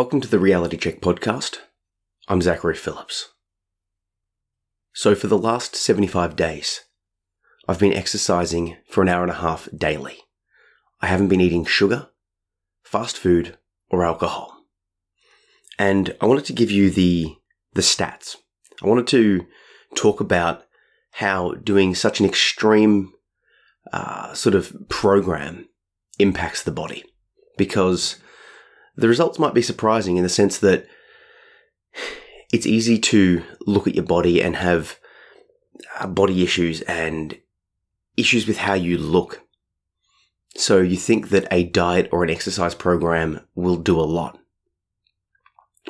Welcome to the Reality Check podcast. I'm Zachary Phillips. So, for the last 75 days, I've been exercising for an hour and a half daily. I haven't been eating sugar, fast food, or alcohol. And I wanted to give you the, the stats. I wanted to talk about how doing such an extreme uh, sort of program impacts the body. Because the results might be surprising in the sense that it's easy to look at your body and have uh, body issues and issues with how you look. So you think that a diet or an exercise program will do a lot.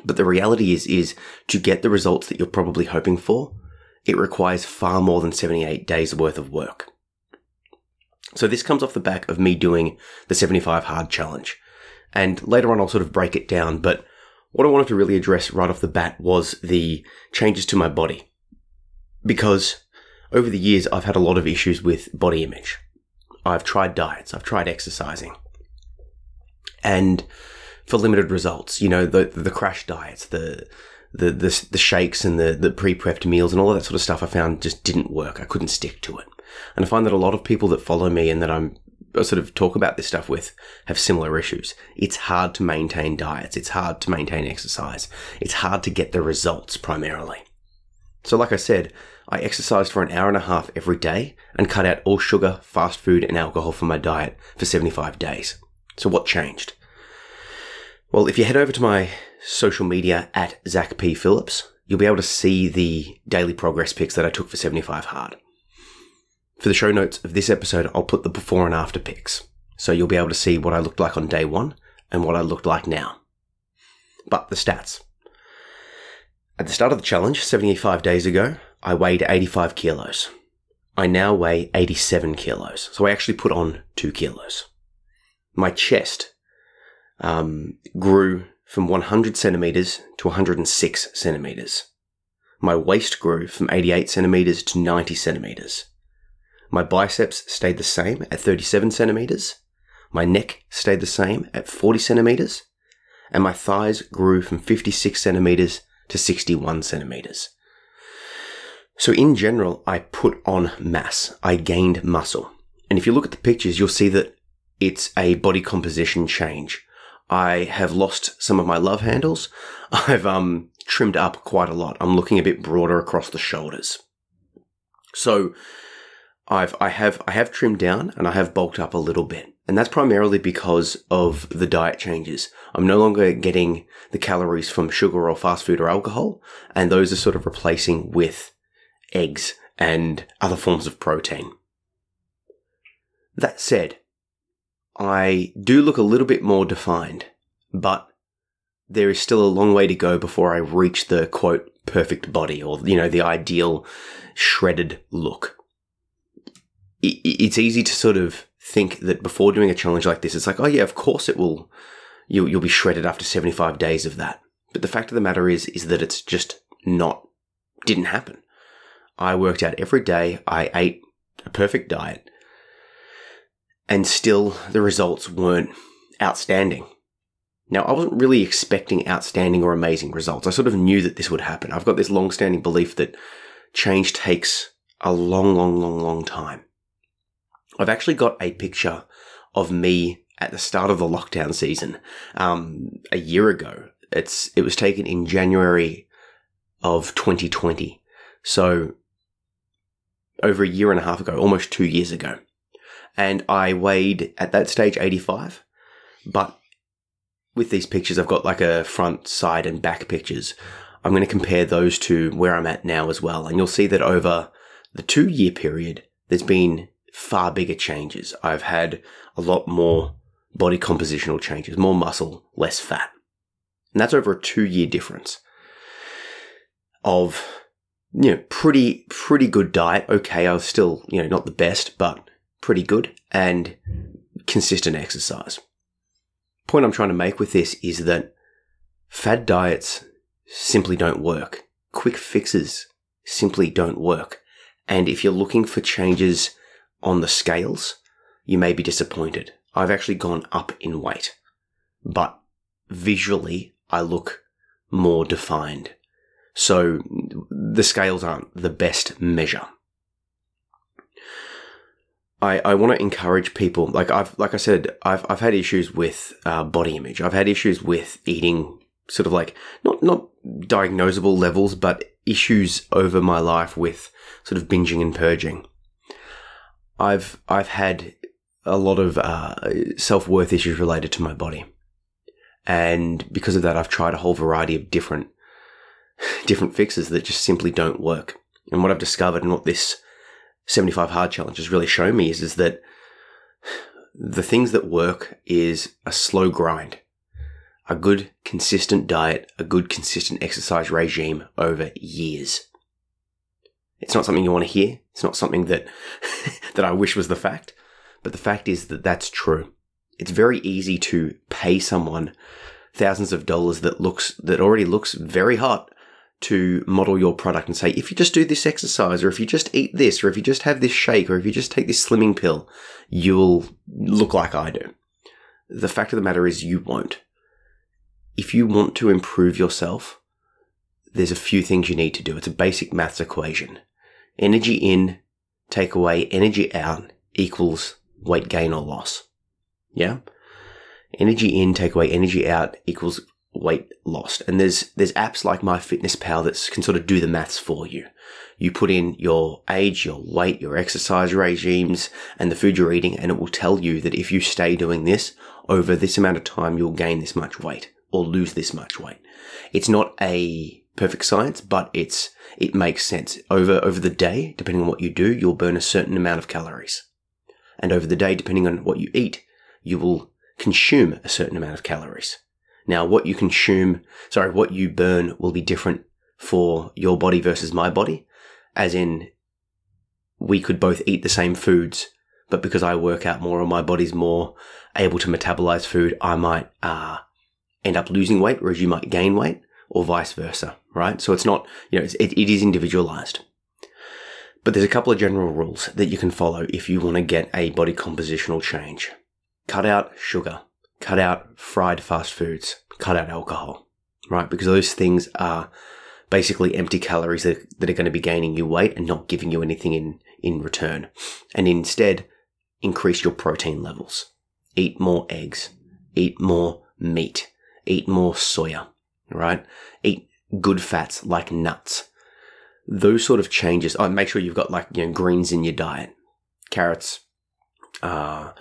But the reality is, is to get the results that you're probably hoping for, it requires far more than 78 days worth of work. So this comes off the back of me doing the 75 hard challenge. And later on, I'll sort of break it down. But what I wanted to really address right off the bat was the changes to my body. Because over the years, I've had a lot of issues with body image. I've tried diets, I've tried exercising. And for limited results, you know, the, the crash diets, the, the, the, the shakes and the, the pre-prepped meals and all of that sort of stuff I found just didn't work. I couldn't stick to it. And I find that a lot of people that follow me and that I'm sort of talk about this stuff with have similar issues. It's hard to maintain diets. It's hard to maintain exercise. It's hard to get the results primarily. So, like I said, I exercised for an hour and a half every day and cut out all sugar, fast food, and alcohol from my diet for 75 days. So, what changed? Well, if you head over to my social media at Zach P. Phillips, you'll be able to see the daily progress pics that I took for 75 hard. For the show notes of this episode, I'll put the before and after pics. So you'll be able to see what I looked like on day one and what I looked like now. But the stats. At the start of the challenge, 75 days ago, I weighed 85 kilos. I now weigh 87 kilos. So I actually put on two kilos. My chest um, grew from 100 centimeters to 106 centimeters. My waist grew from 88 centimeters to 90 centimeters. My biceps stayed the same at 37 centimeters. My neck stayed the same at 40 centimeters. And my thighs grew from 56 centimeters to 61 centimeters. So in general, I put on mass. I gained muscle. And if you look at the pictures, you'll see that it's a body composition change. I have lost some of my love handles. I've um, trimmed up quite a lot. I'm looking a bit broader across the shoulders. So I've I have I have trimmed down and I have bulked up a little bit. And that's primarily because of the diet changes. I'm no longer getting the calories from sugar or fast food or alcohol, and those are sort of replacing with eggs and other forms of protein. That said, I do look a little bit more defined, but there is still a long way to go before I reach the quote perfect body or, you know, the ideal shredded look it's easy to sort of think that before doing a challenge like this, it's like, oh yeah, of course it will. You'll, you'll be shredded after 75 days of that. But the fact of the matter is, is that it's just not, didn't happen. I worked out every day. I ate a perfect diet and still the results weren't outstanding. Now, I wasn't really expecting outstanding or amazing results. I sort of knew that this would happen. I've got this long standing belief that change takes a long, long, long, long time. I've actually got a picture of me at the start of the lockdown season um, a year ago. It's it was taken in January of 2020, so over a year and a half ago, almost two years ago, and I weighed at that stage 85, but with these pictures, I've got like a front, side, and back pictures. I'm going to compare those to where I'm at now as well, and you'll see that over the two year period, there's been far bigger changes. I've had a lot more body compositional changes, more muscle, less fat. And that's over a two year difference of, you know, pretty, pretty good diet. Okay. I was still, you know, not the best, but pretty good and consistent exercise. Point I'm trying to make with this is that fad diets simply don't work. Quick fixes simply don't work. And if you're looking for changes on the scales, you may be disappointed. I've actually gone up in weight, but visually, I look more defined. So the scales aren't the best measure. I, I want to encourage people like I've like I said I've I've had issues with uh, body image. I've had issues with eating sort of like not not diagnosable levels, but issues over my life with sort of binging and purging. I've I've had a lot of uh, self worth issues related to my body, and because of that, I've tried a whole variety of different different fixes that just simply don't work. And what I've discovered, and what this 75 hard challenge has really shown me, is is that the things that work is a slow grind a good, consistent diet, a good, consistent exercise regime over years. It's not something you want to hear. It's not something that, that I wish was the fact. But the fact is that that's true. It's very easy to pay someone thousands of dollars that looks, that already looks very hot to model your product and say, if you just do this exercise, or if you just eat this, or if you just have this shake, or if you just take this slimming pill, you'll look like I do. The fact of the matter is you won't if you want to improve yourself, there's a few things you need to do. It's a basic maths equation. Energy in, take away, energy out equals weight gain or loss. Yeah? Energy in, take away, energy out equals weight lost. And there's, there's apps like MyFitnessPal that can sort of do the maths for you. You put in your age, your weight, your exercise regimes, and the food you're eating, and it will tell you that if you stay doing this over this amount of time, you'll gain this much weight or lose this much weight. It's not a perfect science, but it's it makes sense. Over over the day, depending on what you do, you'll burn a certain amount of calories. And over the day, depending on what you eat, you will consume a certain amount of calories. Now, what you consume, sorry, what you burn will be different for your body versus my body, as in we could both eat the same foods, but because I work out more or my body's more able to metabolize food, I might uh, end up losing weight, whereas you might gain weight, or vice versa, right? So it's not, you know, it, it is individualized. But there's a couple of general rules that you can follow if you want to get a body compositional change. Cut out sugar, cut out fried fast foods, cut out alcohol, right? Because those things are basically empty calories that, that are going to be gaining you weight and not giving you anything in, in return. And instead, increase your protein levels. Eat more eggs. Eat more meat eat more soya, right? Eat good fats like nuts. Those sort of changes. Oh, make sure you've got like, you know, greens in your diet. Carrots, uh,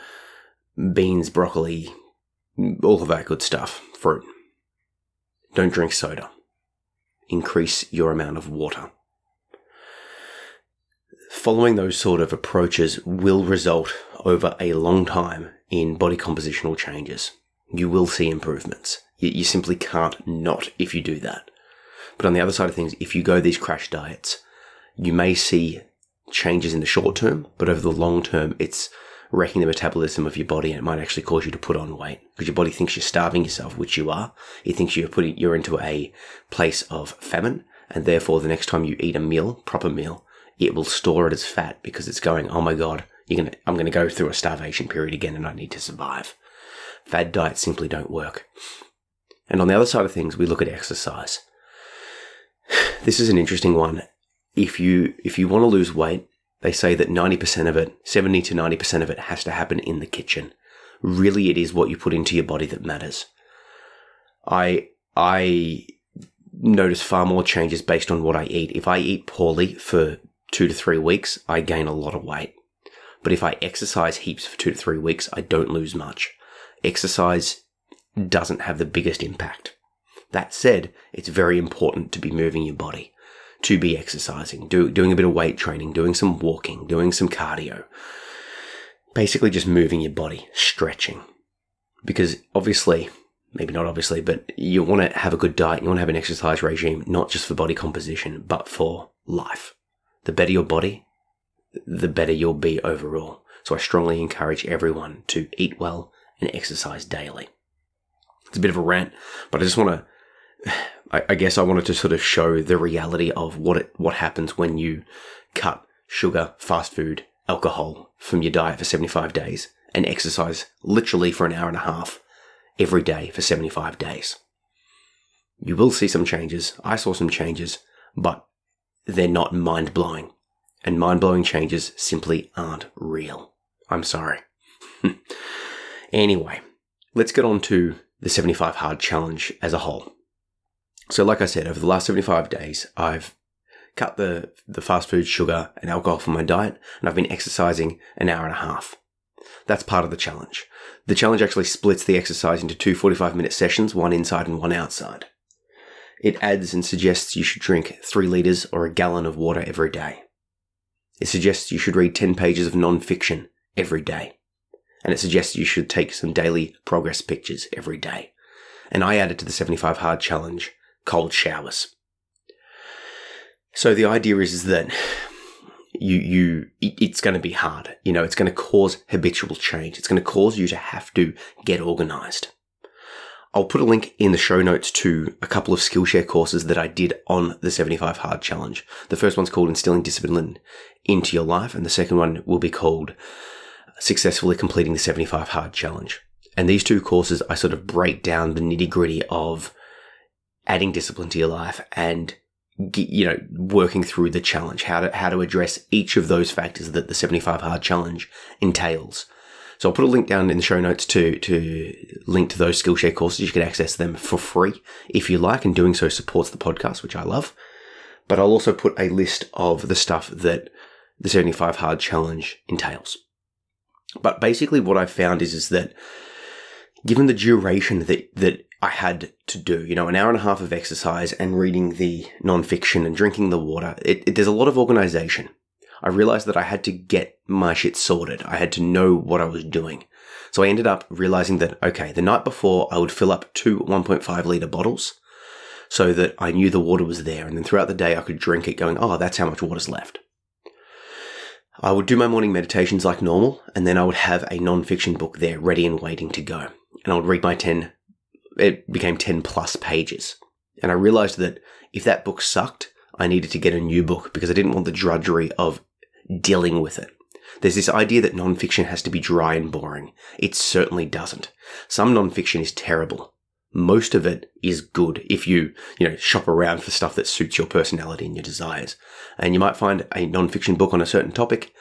beans, broccoli, all of that good stuff. Fruit. Don't drink soda. Increase your amount of water. Following those sort of approaches will result over a long time in body compositional changes. You will see improvements. You, you simply can't not if you do that. But on the other side of things, if you go these crash diets, you may see changes in the short term, but over the long term, it's wrecking the metabolism of your body and it might actually cause you to put on weight because your body thinks you're starving yourself, which you are. It thinks you're putting, you're into a place of famine. And therefore, the next time you eat a meal, proper meal, it will store it as fat because it's going, oh my God, you're going to, I'm going to go through a starvation period again and I need to survive. Fad diets simply don't work. And on the other side of things, we look at exercise. This is an interesting one. If you if you want to lose weight, they say that 90% of it, 70 to 90% of it has to happen in the kitchen. Really it is what you put into your body that matters. I I notice far more changes based on what I eat. If I eat poorly for 2 to 3 weeks, I gain a lot of weight. But if I exercise heaps for 2 to 3 weeks, I don't lose much. Exercise doesn't have the biggest impact. That said, it's very important to be moving your body, to be exercising, do, doing a bit of weight training, doing some walking, doing some cardio. Basically, just moving your body, stretching. Because obviously, maybe not obviously, but you want to have a good diet, you want to have an exercise regime, not just for body composition, but for life. The better your body, the better you'll be overall. So I strongly encourage everyone to eat well and exercise daily. It's a bit of a rant, but I just want to. I, I guess I wanted to sort of show the reality of what it what happens when you cut sugar, fast food, alcohol from your diet for 75 days and exercise literally for an hour and a half every day for 75 days. You will see some changes. I saw some changes, but they're not mind blowing. And mind blowing changes simply aren't real. I'm sorry. anyway, let's get on to the 75 hard challenge as a whole. So, like I said, over the last 75 days, I've cut the, the fast food, sugar, and alcohol from my diet, and I've been exercising an hour and a half. That's part of the challenge. The challenge actually splits the exercise into two 45 minute sessions, one inside and one outside. It adds and suggests you should drink three litres or a gallon of water every day. It suggests you should read 10 pages of non-fiction every day. And it suggests you should take some daily progress pictures every day. And I added to the 75 hard challenge cold showers. So the idea is, is that you you it's going to be hard. You know, it's going to cause habitual change. It's going to cause you to have to get organized. I'll put a link in the show notes to a couple of Skillshare courses that I did on the 75 Hard Challenge. The first one's called Instilling Discipline into Your Life, and the second one will be called Successfully Completing the 75 Hard Challenge. And these two courses, I sort of break down the nitty gritty of adding discipline to your life and you know working through the challenge how to how to address each of those factors that the 75 hard challenge entails so I'll put a link down in the show notes to, to link to those Skillshare courses. You can access them for free if you like, and doing so supports the podcast, which I love. But I'll also put a list of the stuff that the 75 Hard Challenge entails. But basically what I found is, is that given the duration that, that I had to do, you know, an hour and a half of exercise and reading the nonfiction and drinking the water, it, it, there's a lot of organization. I realized that I had to get my shit sorted. I had to know what I was doing. So I ended up realizing that, okay, the night before I would fill up two 1.5 litre bottles so that I knew the water was there. And then throughout the day, I could drink it going, oh, that's how much water's left. I would do my morning meditations like normal, and then I would have a non-fiction book there ready and waiting to go. And I would read my 10, it became 10 plus pages. And I realized that if that book sucked, I needed to get a new book because I didn't want the drudgery of dealing with it. There's this idea that nonfiction has to be dry and boring. It certainly doesn't. Some nonfiction is terrible. Most of it is good if you, you know, shop around for stuff that suits your personality and your desires. And you might find a nonfiction book on a certain topic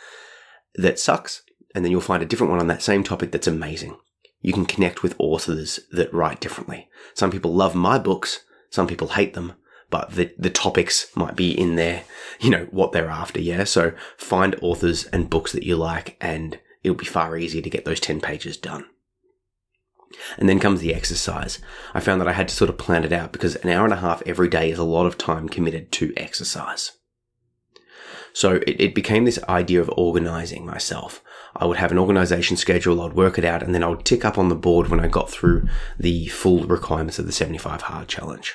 that sucks, and then you'll find a different one on that same topic that's amazing. You can connect with authors that write differently. Some people love my books, some people hate them, but the, the topics might be in there, you know, what they're after. Yeah. So find authors and books that you like and it'll be far easier to get those 10 pages done. And then comes the exercise. I found that I had to sort of plan it out because an hour and a half every day is a lot of time committed to exercise. So it, it became this idea of organizing myself. I would have an organization schedule, I'd work it out, and then I would tick up on the board when I got through the full requirements of the 75 hard challenge.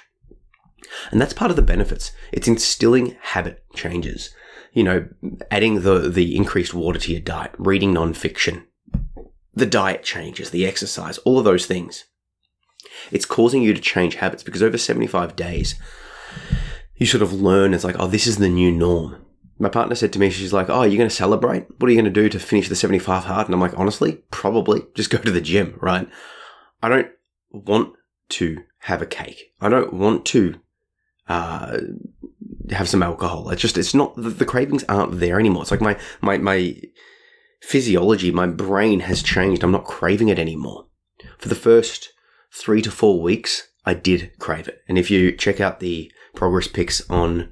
And that's part of the benefits. It's instilling habit changes. You know, adding the, the increased water to your diet, reading nonfiction, the diet changes, the exercise, all of those things. It's causing you to change habits because over 75 days, you sort of learn it's like, oh, this is the new norm. My partner said to me, she's like, oh, you're going to celebrate? What are you going to do to finish the 75 hard? And I'm like, honestly, probably just go to the gym, right? I don't want to have a cake. I don't want to uh, have some alcohol. It's just, it's not, the, the, cravings aren't there anymore. It's like my, my, my physiology, my brain has changed. I'm not craving it anymore. For the first three to four weeks, I did crave it. And if you check out the progress pics on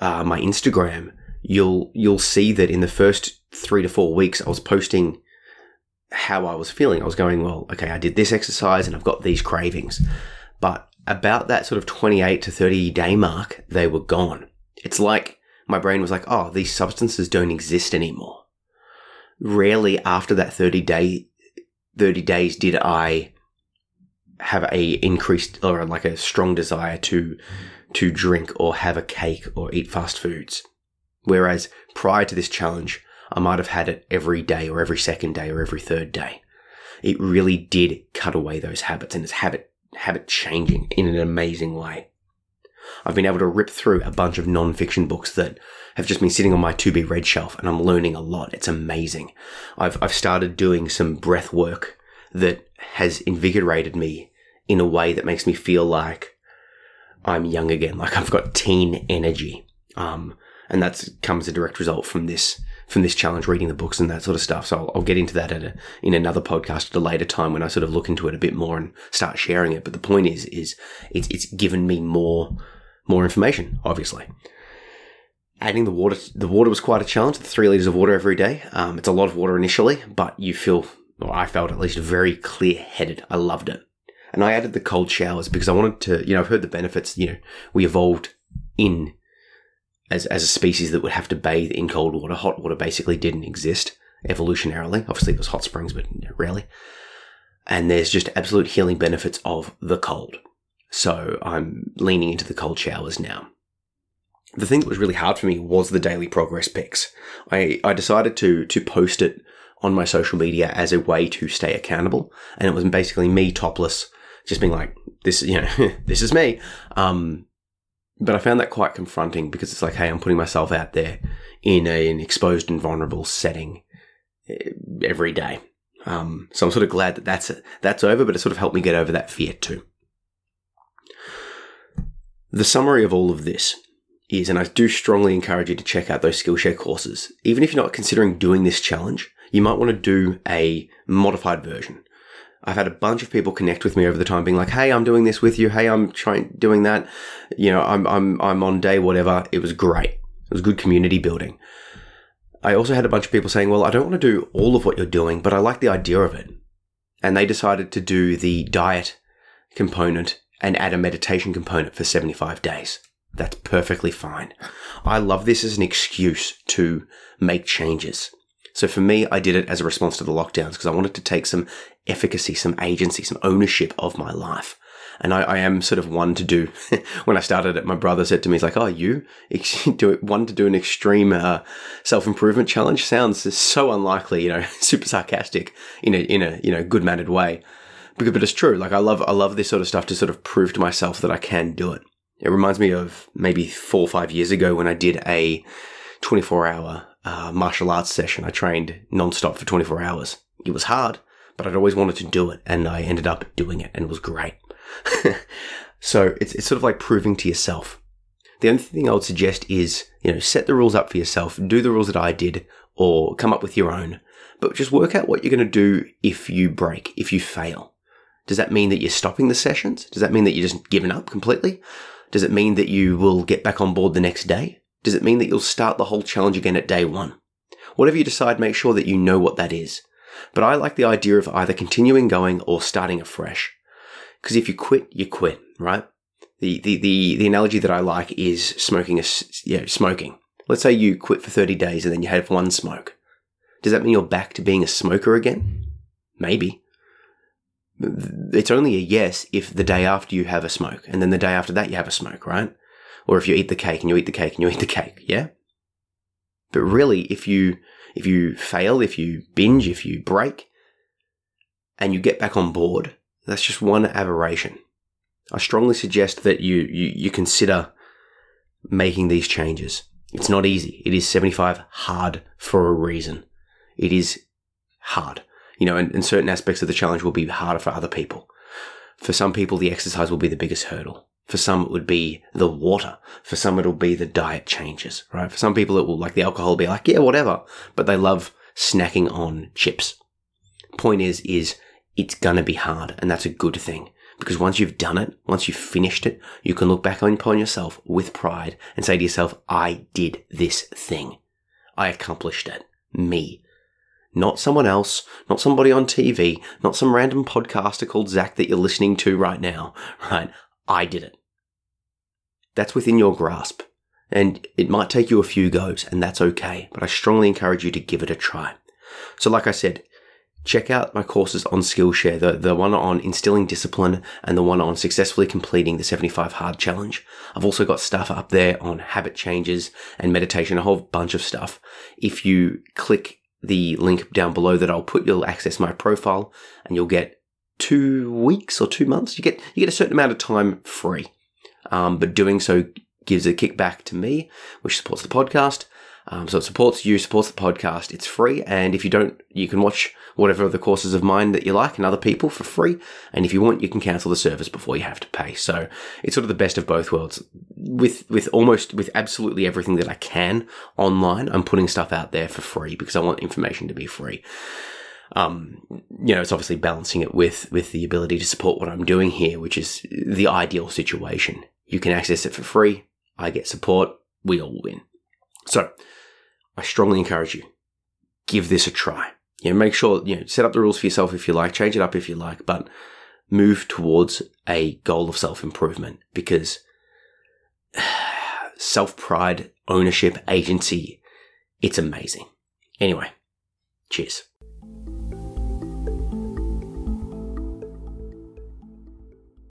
uh, my Instagram, you'll, you'll see that in the first three to four weeks, I was posting how I was feeling. I was going, well, okay, I did this exercise and I've got these cravings. But about that sort of 28 to 30 day mark, they were gone. It's like my brain was like, oh, these substances don't exist anymore. Rarely after that 30 day, 30 days did I have a increased or like a strong desire to, to drink or have a cake or eat fast foods. Whereas prior to this challenge, I might have had it every day or every second day or every third day. It really did cut away those habits and it's habit habit changing in an amazing way. I've been able to rip through a bunch of non-fiction books that have just been sitting on my 2B Red shelf and I'm learning a lot. It's amazing. I've, I've started doing some breath work that has invigorated me in a way that makes me feel like I'm young again. Like I've got teen energy. Um, and that comes a direct result from this from this challenge, reading the books and that sort of stuff. So I'll, I'll get into that at a, in another podcast at a later time when I sort of look into it a bit more and start sharing it. But the point is, is it's it's given me more more information, obviously. Adding the water, the water was quite a challenge. The three liters of water every day. Um, it's a lot of water initially, but you feel, or I felt at least, very clear headed. I loved it. And I added the cold showers because I wanted to, you know, I've heard the benefits, you know, we evolved in as, as a species that would have to bathe in cold water. Hot water basically didn't exist evolutionarily. Obviously, there was hot springs, but rarely. And there's just absolute healing benefits of the cold. So I'm leaning into the cold showers now. The thing that was really hard for me was the daily progress pics. I, I decided to, to post it on my social media as a way to stay accountable. And it was basically me topless, just being like, this, you know, this is me. Um, but I found that quite confronting because it's like, hey, I'm putting myself out there in a, an exposed and vulnerable setting every day. Um, so I'm sort of glad that that's that's over, but it sort of helped me get over that fear too. The summary of all of this is, and I do strongly encourage you to check out those Skillshare courses. Even if you're not considering doing this challenge, you might want to do a modified version. I've had a bunch of people connect with me over the time being like, Hey, I'm doing this with you. Hey, I'm trying, doing that. You know, I'm, I'm, I'm on day whatever. It was great. It was good community building. I also had a bunch of people saying, well, I don't want to do all of what you're doing, but I like the idea of it. And they decided to do the diet component and add a meditation component for 75 days. That's perfectly fine. I love this as an excuse to make changes. So for me, I did it as a response to the lockdowns because I wanted to take some efficacy, some agency, some ownership of my life. And I, I am sort of one to do, when I started it, my brother said to me, he's like, oh, you do it, one to do an extreme uh, self-improvement challenge sounds so unlikely, you know, super sarcastic in a, in a, you know, good mannered way. But, but it's true. Like I love, I love this sort of stuff to sort of prove to myself that I can do it. It reminds me of maybe four or five years ago when I did a 24 hour uh, martial arts session. I trained nonstop for 24 hours. It was hard, but I'd always wanted to do it, and I ended up doing it, and it was great. so it's, it's sort of like proving to yourself. The only thing I would suggest is, you know, set the rules up for yourself, do the rules that I did, or come up with your own, but just work out what you're going to do if you break, if you fail. Does that mean that you're stopping the sessions? Does that mean that you're just giving up completely? Does it mean that you will get back on board the next day? Does it mean that you'll start the whole challenge again at day one? Whatever you decide, make sure that you know what that is. But I like the idea of either continuing going or starting afresh. Because if you quit, you quit, right? The, the, the, the analogy that I like is smoking a, smoking. Let's say you quit for 30 days and then you have one smoke. Does that mean you're back to being a smoker again? Maybe. It's only a yes if the day after you have a smoke and then the day after that you have a smoke, right? or if you eat the cake and you eat the cake and you eat the cake, yeah? But really, if you, if you fail, if you binge, if you break, and you get back on board, that's just one aberration. I strongly suggest that you, you, you consider making these changes. It's not easy. It is 75 hard for a reason. It is hard. You know, and, and certain aspects of the challenge will be harder for other people. For some people, the exercise will be the biggest hurdle. For some, it would be the water. For some, it'll be the diet changes, right? For some people, it will, like the alcohol, be like, yeah, whatever. But they love snacking on chips. Point is, is it's gonna be hard, and that's a good thing. Because once you've done it, once you've finished it, you can look back upon yourself with pride and say to yourself, I did this thing. I accomplished it. Me. Not someone else, not somebody on TV, not some random podcaster called Zach that you're listening to right now, right? I did it. That's within your grasp. And it might take you a few goes, and that's okay, but I strongly encourage you to give it a try. So, like I said, check out my courses on Skillshare, the, the one on instilling discipline and the one on successfully completing the 75 hard challenge. I've also got stuff up there on habit changes and meditation, a whole bunch of stuff. If you click the link down below that I'll put, you'll access my profile and you'll get two weeks or two months. You get you get a certain amount of time free, um, but doing so gives a kickback to me, which supports the podcast. Um, so it supports you, supports the podcast. It's free. And if you don't, you can watch whatever of the courses of mine that you like and other people for free. And if you want, you can cancel the service before you have to pay. So it's sort of the best of both worlds. With, with almost, with absolutely everything that I can online, I'm putting stuff out there for free because I want information to be free. Um, you know, it's obviously balancing it with, with the ability to support what I'm doing here, which is the ideal situation. You can access it for free. I get support. We all win. So I strongly encourage you, give this a try. You know, make sure, you know, set up the rules for yourself if you like, change it up if you like, but move towards a goal of self improvement because self pride, ownership, agency, it's amazing. Anyway, cheers.